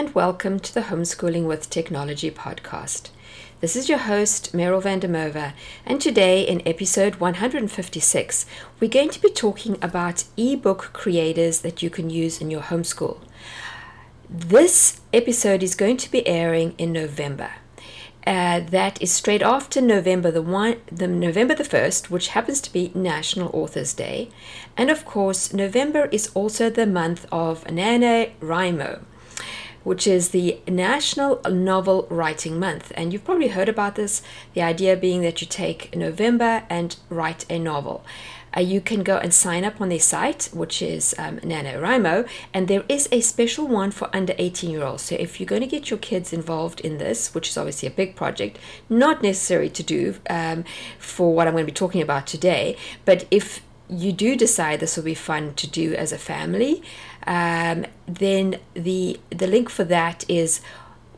and welcome to the Homeschooling with Technology podcast. This is your host, Meryl van der Merwe, and today in episode 156, we're going to be talking about ebook creators that you can use in your homeschool. This episode is going to be airing in November. Uh, that is straight after November the one, the November the first, which happens to be National Authors Day, and of course November is also the month of NaNoWriMo, which is the National Novel Writing Month. And you've probably heard about this. The idea being that you take November and write a novel. Uh, you can go and sign up on their site, which is um, NaNoWriMo, and there is a special one for under 18 year olds. So if you're going to get your kids involved in this, which is obviously a big project, not necessary to do um, for what I'm going to be talking about today, but if you do decide this will be fun to do as a family, um, then the the link for that is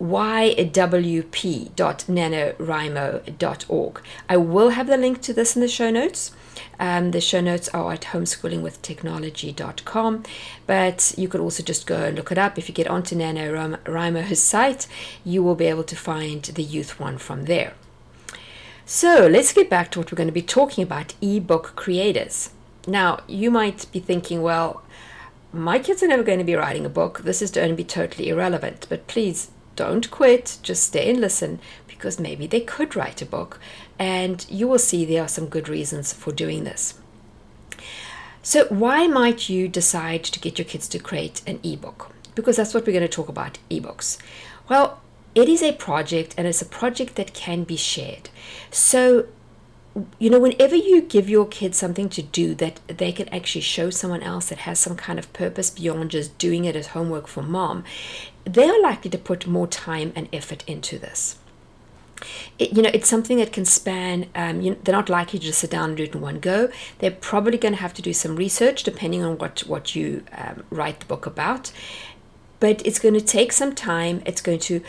ywp.nanowrimo.org. I will have the link to this in the show notes. Um, the show notes are at homeschoolingwithtechnology.com, but you could also just go and look it up. If you get onto NaNoWriMo's site, you will be able to find the youth one from there. So let's get back to what we're going to be talking about ebook creators. Now, you might be thinking, well, my kids are never going to be writing a book. This is going to be totally irrelevant. But please don't quit. Just stay and listen because maybe they could write a book. And you will see there are some good reasons for doing this. So, why might you decide to get your kids to create an ebook? Because that's what we're going to talk about ebooks. Well, it is a project and it's a project that can be shared. So, you know, whenever you give your kids something to do that they can actually show someone else that has some kind of purpose beyond just doing it as homework for mom, they are likely to put more time and effort into this. It, you know, it's something that can span. Um, you know, they're not likely to just sit down and do it in one go. They're probably going to have to do some research, depending on what what you um, write the book about. But it's going to take some time. It's going to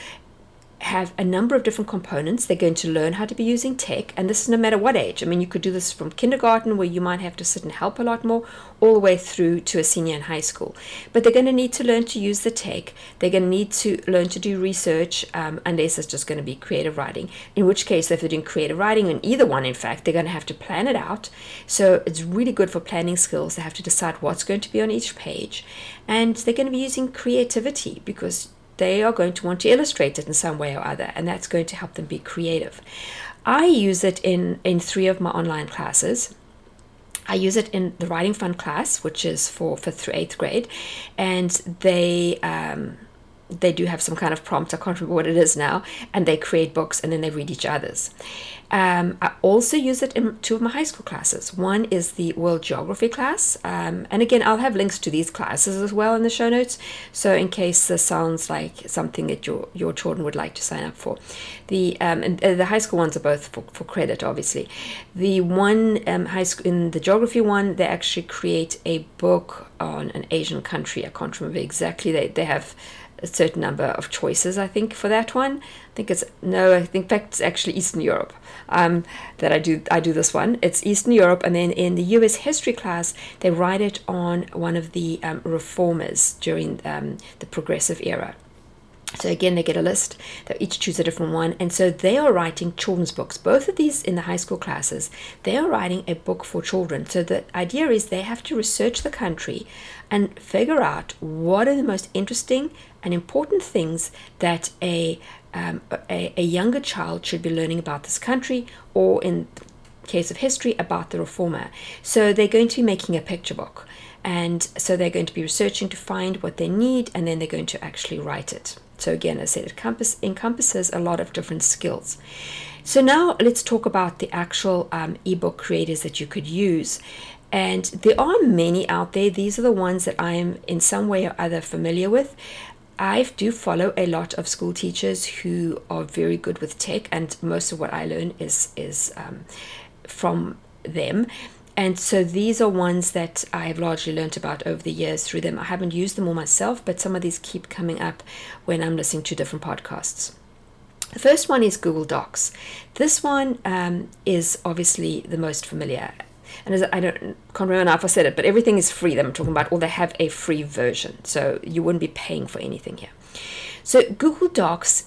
have a number of different components. They're going to learn how to be using tech, and this is no matter what age. I mean, you could do this from kindergarten, where you might have to sit and help a lot more, all the way through to a senior in high school. But they're going to need to learn to use the tech. They're going to need to learn to do research, um, unless it's just going to be creative writing. In which case, if they're doing creative writing, and either one, in fact, they're going to have to plan it out. So it's really good for planning skills. They have to decide what's going to be on each page, and they're going to be using creativity because they are going to want to illustrate it in some way or other, and that's going to help them be creative. I use it in, in three of my online classes. I use it in the Writing Fun class, which is for fifth through eighth grade, and they um, they do have some kind of prompt. I can't remember what it is now, and they create books and then they read each other's. Um, I also use it in two of my high school classes. One is the World Geography class, um, and again, I'll have links to these classes as well in the show notes. So, in case this sounds like something that your your children would like to sign up for, the um, and uh, the high school ones are both for, for credit, obviously. The one um, high school in the geography one, they actually create a book on an Asian country. I can't remember exactly. They they have a certain number of choices, I think, for that one. I think it's no, I think in fact it's actually Eastern Europe um, that I do I do this one. It's Eastern Europe, and then in the U.S. history class they write it on one of the um, reformers during um, the Progressive era. So again, they get a list. They each choose a different one, and so they are writing children's books. Both of these in the high school classes, they are writing a book for children. So the idea is they have to research the country and figure out what are the most interesting and important things that a um, a, a younger child should be learning about this country, or in case of history, about the reformer. So they're going to be making a picture book. And so they're going to be researching to find what they need, and then they're going to actually write it. So, again, as I said, it encompass, encompasses a lot of different skills. So, now let's talk about the actual um, ebook creators that you could use. And there are many out there. These are the ones that I am in some way or other familiar with. I do follow a lot of school teachers who are very good with tech, and most of what I learn is is um, from them. And so these are ones that I have largely learnt about over the years through them. I haven't used them all myself, but some of these keep coming up when I'm listening to different podcasts. The first one is Google Docs. This one um, is obviously the most familiar. And as I don't can't remember if I said it, but everything is free that I'm talking about, or they have a free version. So you wouldn't be paying for anything here. So Google Docs,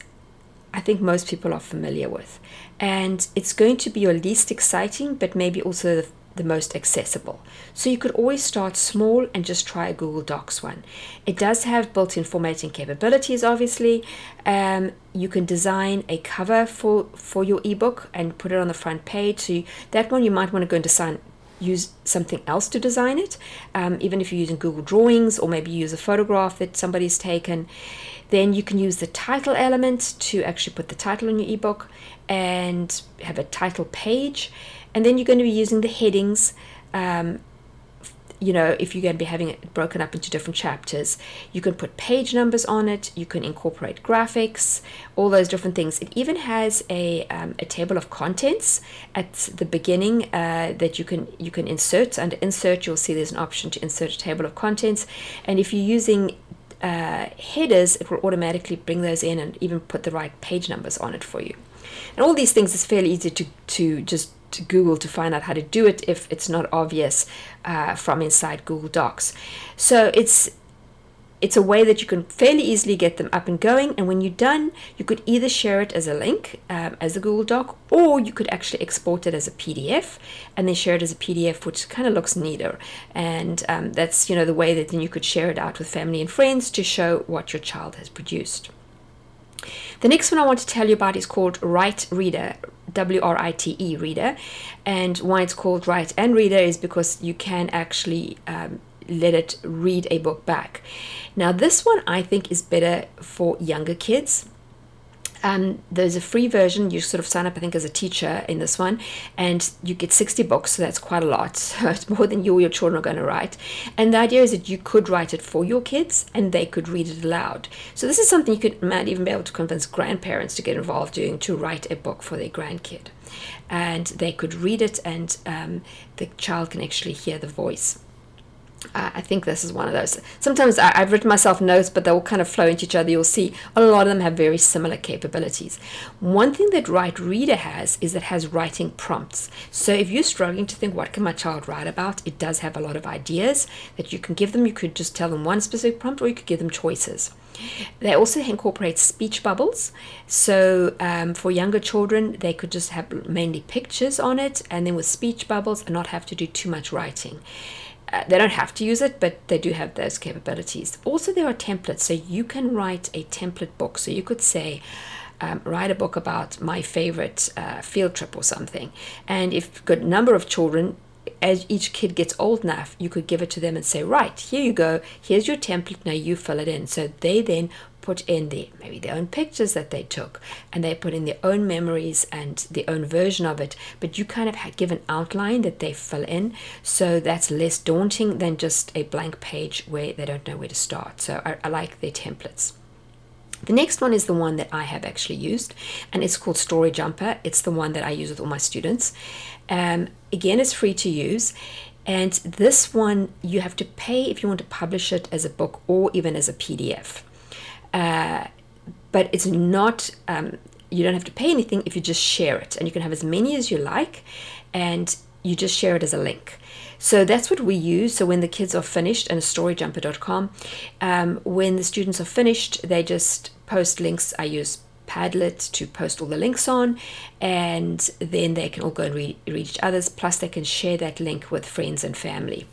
I think most people are familiar with. And it's going to be your least exciting, but maybe also the the most accessible. So you could always start small and just try a Google Docs one. It does have built in formatting capabilities, obviously. Um, you can design a cover for, for your ebook and put it on the front page. So you, that one you might want to go and design use something else to design it, um, even if you're using Google Drawings or maybe use a photograph that somebody's taken. Then you can use the title element to actually put the title on your ebook and have a title page and then you're going to be using the headings um, you know if you're going to be having it broken up into different chapters. You can put page numbers on it you can incorporate graphics all those different things. It even has a, um, a table of contents at the beginning uh, that you can you can insert. Under insert you'll see there's an option to insert a table of contents. And if you're using uh, headers it will automatically bring those in and even put the right page numbers on it for you. And all these things is fairly easy to to just to Google to find out how to do it if it's not obvious uh, from inside Google Docs. So it's it's a way that you can fairly easily get them up and going. And when you're done, you could either share it as a link, um, as a Google Doc, or you could actually export it as a PDF and then share it as a PDF, which kind of looks neater. And um, that's you know the way that then you could share it out with family and friends to show what your child has produced. The next one I want to tell you about is called Write Reader. W R I T E reader. And why it's called Write and Reader is because you can actually um, let it read a book back. Now, this one I think is better for younger kids um, there's a free version. You sort of sign up, I think, as a teacher in this one, and you get 60 books, so that's quite a lot. So it's more than you or your children are going to write. And the idea is that you could write it for your kids and they could read it aloud. So this is something you could might even be able to convince grandparents to get involved doing to write a book for their grandkid. And they could read it, and um, the child can actually hear the voice. I think this is one of those. Sometimes I, have written myself notes, but they all kind of flow into each other. You'll see a lot of them have very similar capabilities. One thing that Write Reader has is it has writing prompts. So if you're struggling to think, what can my child write about? It does have a lot of ideas that you can give them. You could just tell them one specific prompt, or you could give them choices. They also incorporate speech bubbles. So um, for younger children, they could just have mainly pictures on it, and then with speech bubbles, and not have to do too much writing. Uh, they don't have to use it, but they do have those capabilities. Also, there are templates, so you can write a template book. So you could say, um, write a book about my favorite uh, field trip or something. And if a number of children, as each kid gets old enough, you could give it to them and say, right, here you go, here's your template, now you fill it in. So they then put in the maybe their own pictures that they took and they put in their own memories and their own version of it. But you kind of give an outline that they fill in. So that's less daunting than just a blank page where they don't know where to start. So i, I like their templates the next one is the one that I have actually used, and it's called Story Jumper. It's the one that I use with all my students. Um, again, it's free to use. And this one, you have to pay if you want to publish it as a book or even as a PDF. Uh, but it's not, um, you don't have to pay anything if you just share it. And you can have as many as you like, and you just share it as a link. So that's what we use. So when the kids are finished, and storyjumper.com, um, when the students are finished, they just post links. I use Padlet to post all the links on, and then they can all go and read, read each other's. Plus, they can share that link with friends and family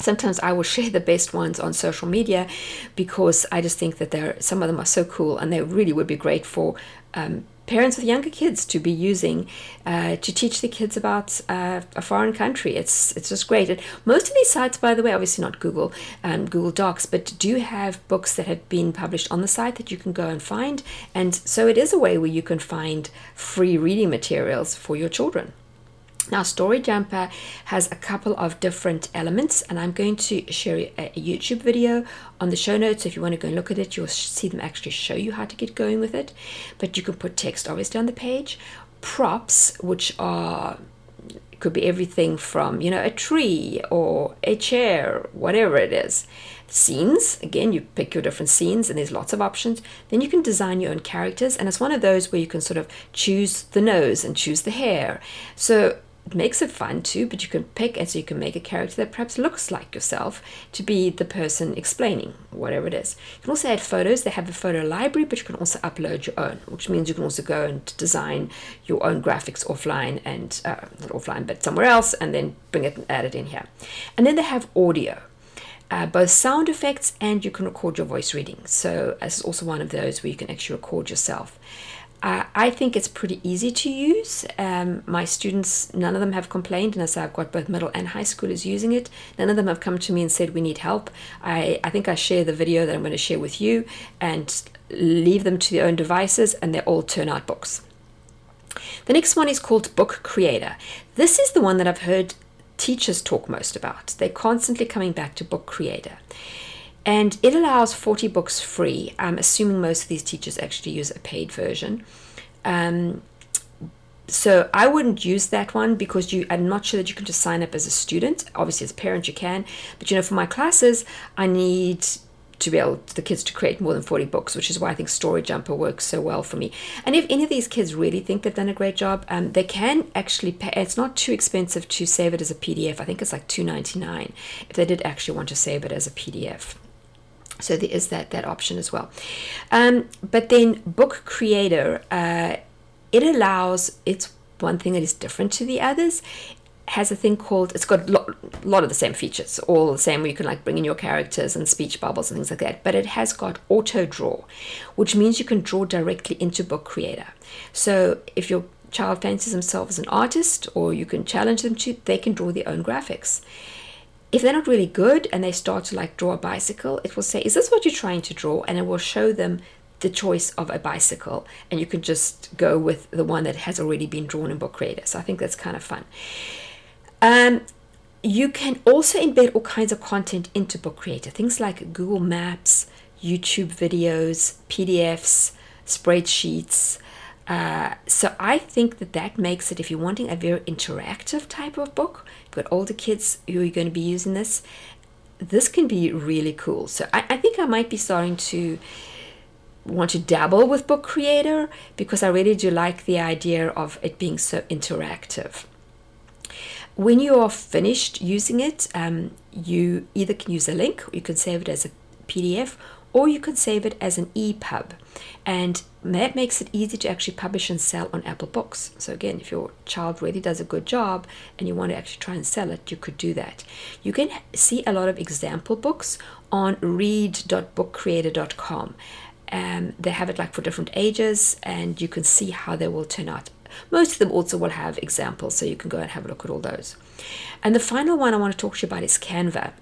sometimes I will share the best ones on social media because I just think that they're some of them are so cool and they really would be great for um, parents with younger kids to be using uh, to teach the kids about uh, a foreign country. It's it's just great. And most of these sites, by the way, obviously not Google um, Google Docs, but do have books that have been published on the site that you can go and find. And so it is a way where you can find free reading materials for your children. Now, Story Jumper has a couple of different elements, and I'm going to share a YouTube video on the show notes. So If you want to go and look at it, you'll see them actually show you how to get going with it. But you can put text obviously on the page, props, which are could be everything from you know a tree or a chair, whatever it is. Scenes, again, you pick your different scenes, and there's lots of options. Then you can design your own characters, and it's one of those where you can sort of choose the nose and choose the hair. So makes it fun too, but you can pick and so you can make a character that perhaps looks like yourself to be the person explaining whatever it is. You can also add photos. They have a photo library, but you can also upload your own, which means you can also go and design your own graphics offline and uh, not offline, but somewhere else, and then bring it and add it in here. And then they have audio. Uh, both sound effects and you can record your voice reading. So, this is also one of those where you can actually record yourself. Uh, I think it's pretty easy to use. Um, my students, none of them have complained, and as I've got both middle and high schoolers using it, none of them have come to me and said we need help. I, I think I share the video that I'm going to share with you and leave them to their own devices, and they all turn out books. The next one is called Book Creator. This is the one that I've heard teachers talk most about. They're constantly coming back to Book Creator. And it allows 40 books free. I'm assuming most of these teachers actually use a paid version. Um, so I wouldn't use that one because you I'm not sure that you can just sign up as a student. Obviously as a parent you can, but you know for my classes I need to be able the kids to create more than 40 books, which is why I think Story Jumper works so well for me. And if any of these kids really think they've done a great job, um, they can actually pay. It's not too expensive to save it as a PDF. I think it's like 2.99 if they did actually want to save it as a PDF. So there is that that option as well. Um, but then Book Creator, uh, it allows it's one thing that is different to the others. Has a thing called it's got a lot, lot of the same features, all the same. Where you can like bring in your characters and speech bubbles and things like that. But it has got auto draw, which means you can draw directly into Book Creator. So if your child fancies themselves as an artist, or you can challenge them to, they can draw their own graphics if they're not really good and they start to like draw a bicycle, it will say, Is this what you're trying to draw? And it will show them the choice of a bicycle. And you can just go with the one that has already been drawn in Book Creator. So I think that's kind of fun. Um, you can also embed all kinds of content into Book Creator, things like Google Maps, YouTube videos, PDFs, spreadsheets. Uh, so I think that that makes it, if you're wanting a very interactive type of book, got older kids who are going to be using this, this can be really cool. So I, I think I might be starting to want to dabble with Book Creator because I really do like the idea of it being so interactive. When you are finished using it, um, you either can use a link, you can save it as a PDF, or you can save it as an EPUB. And that makes it easy to actually publish and sell on Apple Books. So, again, if your child really does a good job and you want to actually try and sell it, you could do that. You can see a lot of example books on read.bookcreator.com. Um, they have it like for different ages, and you can see how they will turn out. Most of them also will have examples, so you can go and have a look at all those. And the final one I want to talk to you about is Canva.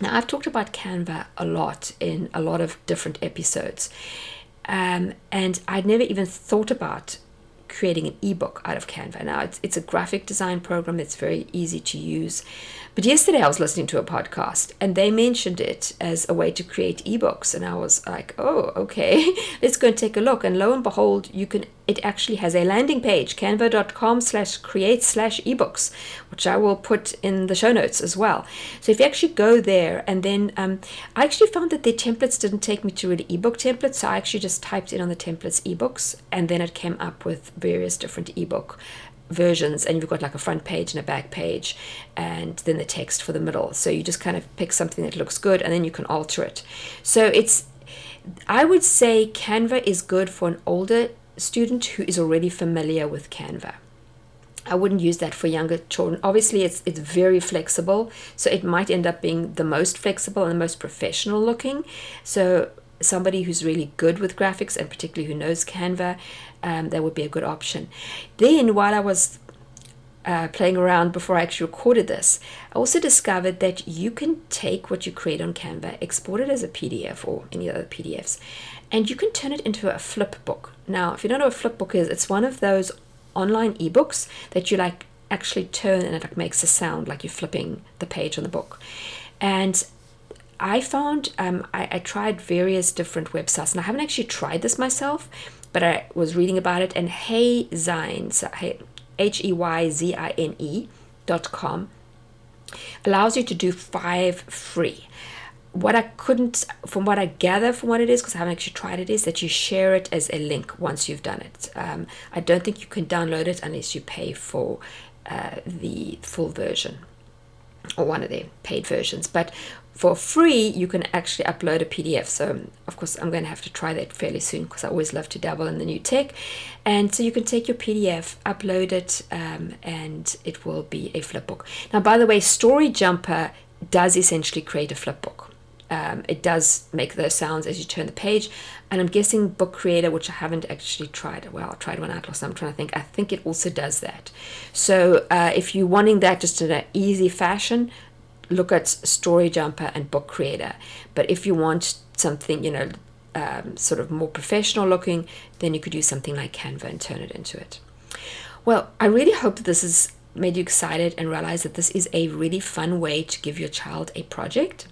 Now, I've talked about Canva a lot in a lot of different episodes, um, and I'd never even thought about creating an ebook out of Canva. Now, it's, it's a graphic design program that's very easy to use. But yesterday I was listening to a podcast and they mentioned it as a way to create ebooks. And I was like, oh, okay, let's go and take a look. And lo and behold, you can it actually has a landing page, canva.com slash create slash ebooks, which I will put in the show notes as well. So if you actually go there and then um, I actually found that their templates didn't take me to really ebook templates. So I actually just typed in on the templates ebooks and then it came up with various different ebook versions and you've got like a front page and a back page and then the text for the middle so you just kind of pick something that looks good and then you can alter it so it's i would say canva is good for an older student who is already familiar with canva I wouldn't use that for younger children. Obviously, it's it's very flexible, so it might end up being the most flexible and the most professional looking. So somebody who's really good with graphics and particularly who knows Canva um, that would be a good option. Then, while I was uh, playing around before I actually recorded this, I also discovered that you can take what you create on Canva, export it as a PDF or any other PDFs, and you can turn it into a flip book. Now, if you don't know what a flip book is, it's one of those online ebooks that you like actually turn and it like makes a sound like you're flipping the page on the book. And I found um, I, I, tried various different websites, and I haven't actually tried this myself, but I was reading about it. And Hey Zine, H E Y Z I N E dot com, allows you to do five free. What I couldn't, from what I gather from what it is, because I haven't actually tried it, is that you share it as a link once you've done it. Um, I don't think you can download it unless you pay for uh, the full version or one of their paid versions. But for free, you can actually upload a PDF. So, of course, I'm going to have to try that fairly soon because I always love to dabble in the new tech. And so, you can take your PDF, upload it, um, and it will be a flipbook. Now, by the way, Story Jumper does essentially create a flipbook. Um, it does make those sounds as you turn the page. And I'm guessing Book Creator, which I haven't actually tried. Well, I tried one out last. I'm trying to think. I think it also does that. So uh, if you're wanting that just in an easy fashion, look at Story Jumper and Book Creator. But if you want something, you know, um, sort of more professional looking, then you could use something like Canva and turn it into it. Well, I really hope that this has made you excited and realize that this is a really fun way to give your child a project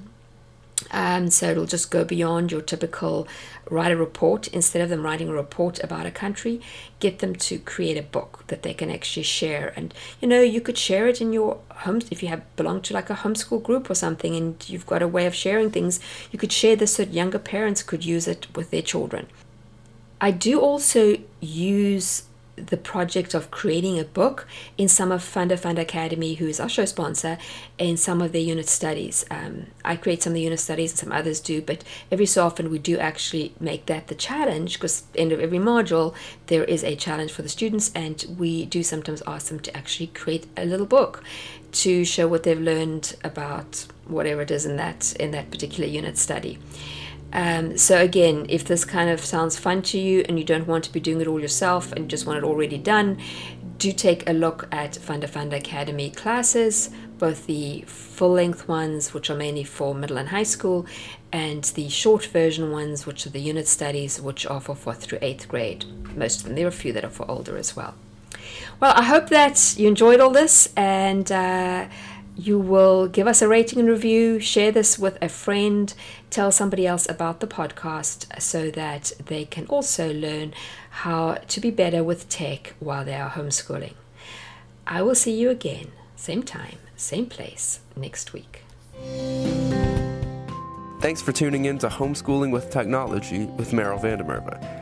um, so it'll just go beyond your typical write a report. Instead of them writing a report about a country, get them to create a book that they can actually share. And you know, you could share it in your homes if you have belong to like a homeschool group or something, and you've got a way of sharing things. You could share this so that younger parents could use it with their children. I do also use the project of creating a book in some of FundaFunda Academy, who is our show sponsor, in some of their unit studies. Um, I create some of the unit studies and some others do, but every so often we do actually make that the challenge because end of every module there is a challenge for the students, and we do sometimes ask them to actually create a little book to show what they've learned about whatever it is in that in that particular unit study. Um, so again, if this kind of sounds fun to you and you don't want to be doing it all yourself and just want it already done, do take a look at FundaFunda Academy classes, both the full-length ones, which are mainly for middle and high school, and the short version ones, which are the unit studies, which are for fourth through eighth grade. Most of them. There are a few that are for older as well. Well, I hope that you enjoyed all this and. Uh, you will give us a rating and review, share this with a friend, tell somebody else about the podcast so that they can also learn how to be better with tech while they are homeschooling. I will see you again, same time, same place, next week. Thanks for tuning in to Homeschooling with Technology with Meryl van der Merwe.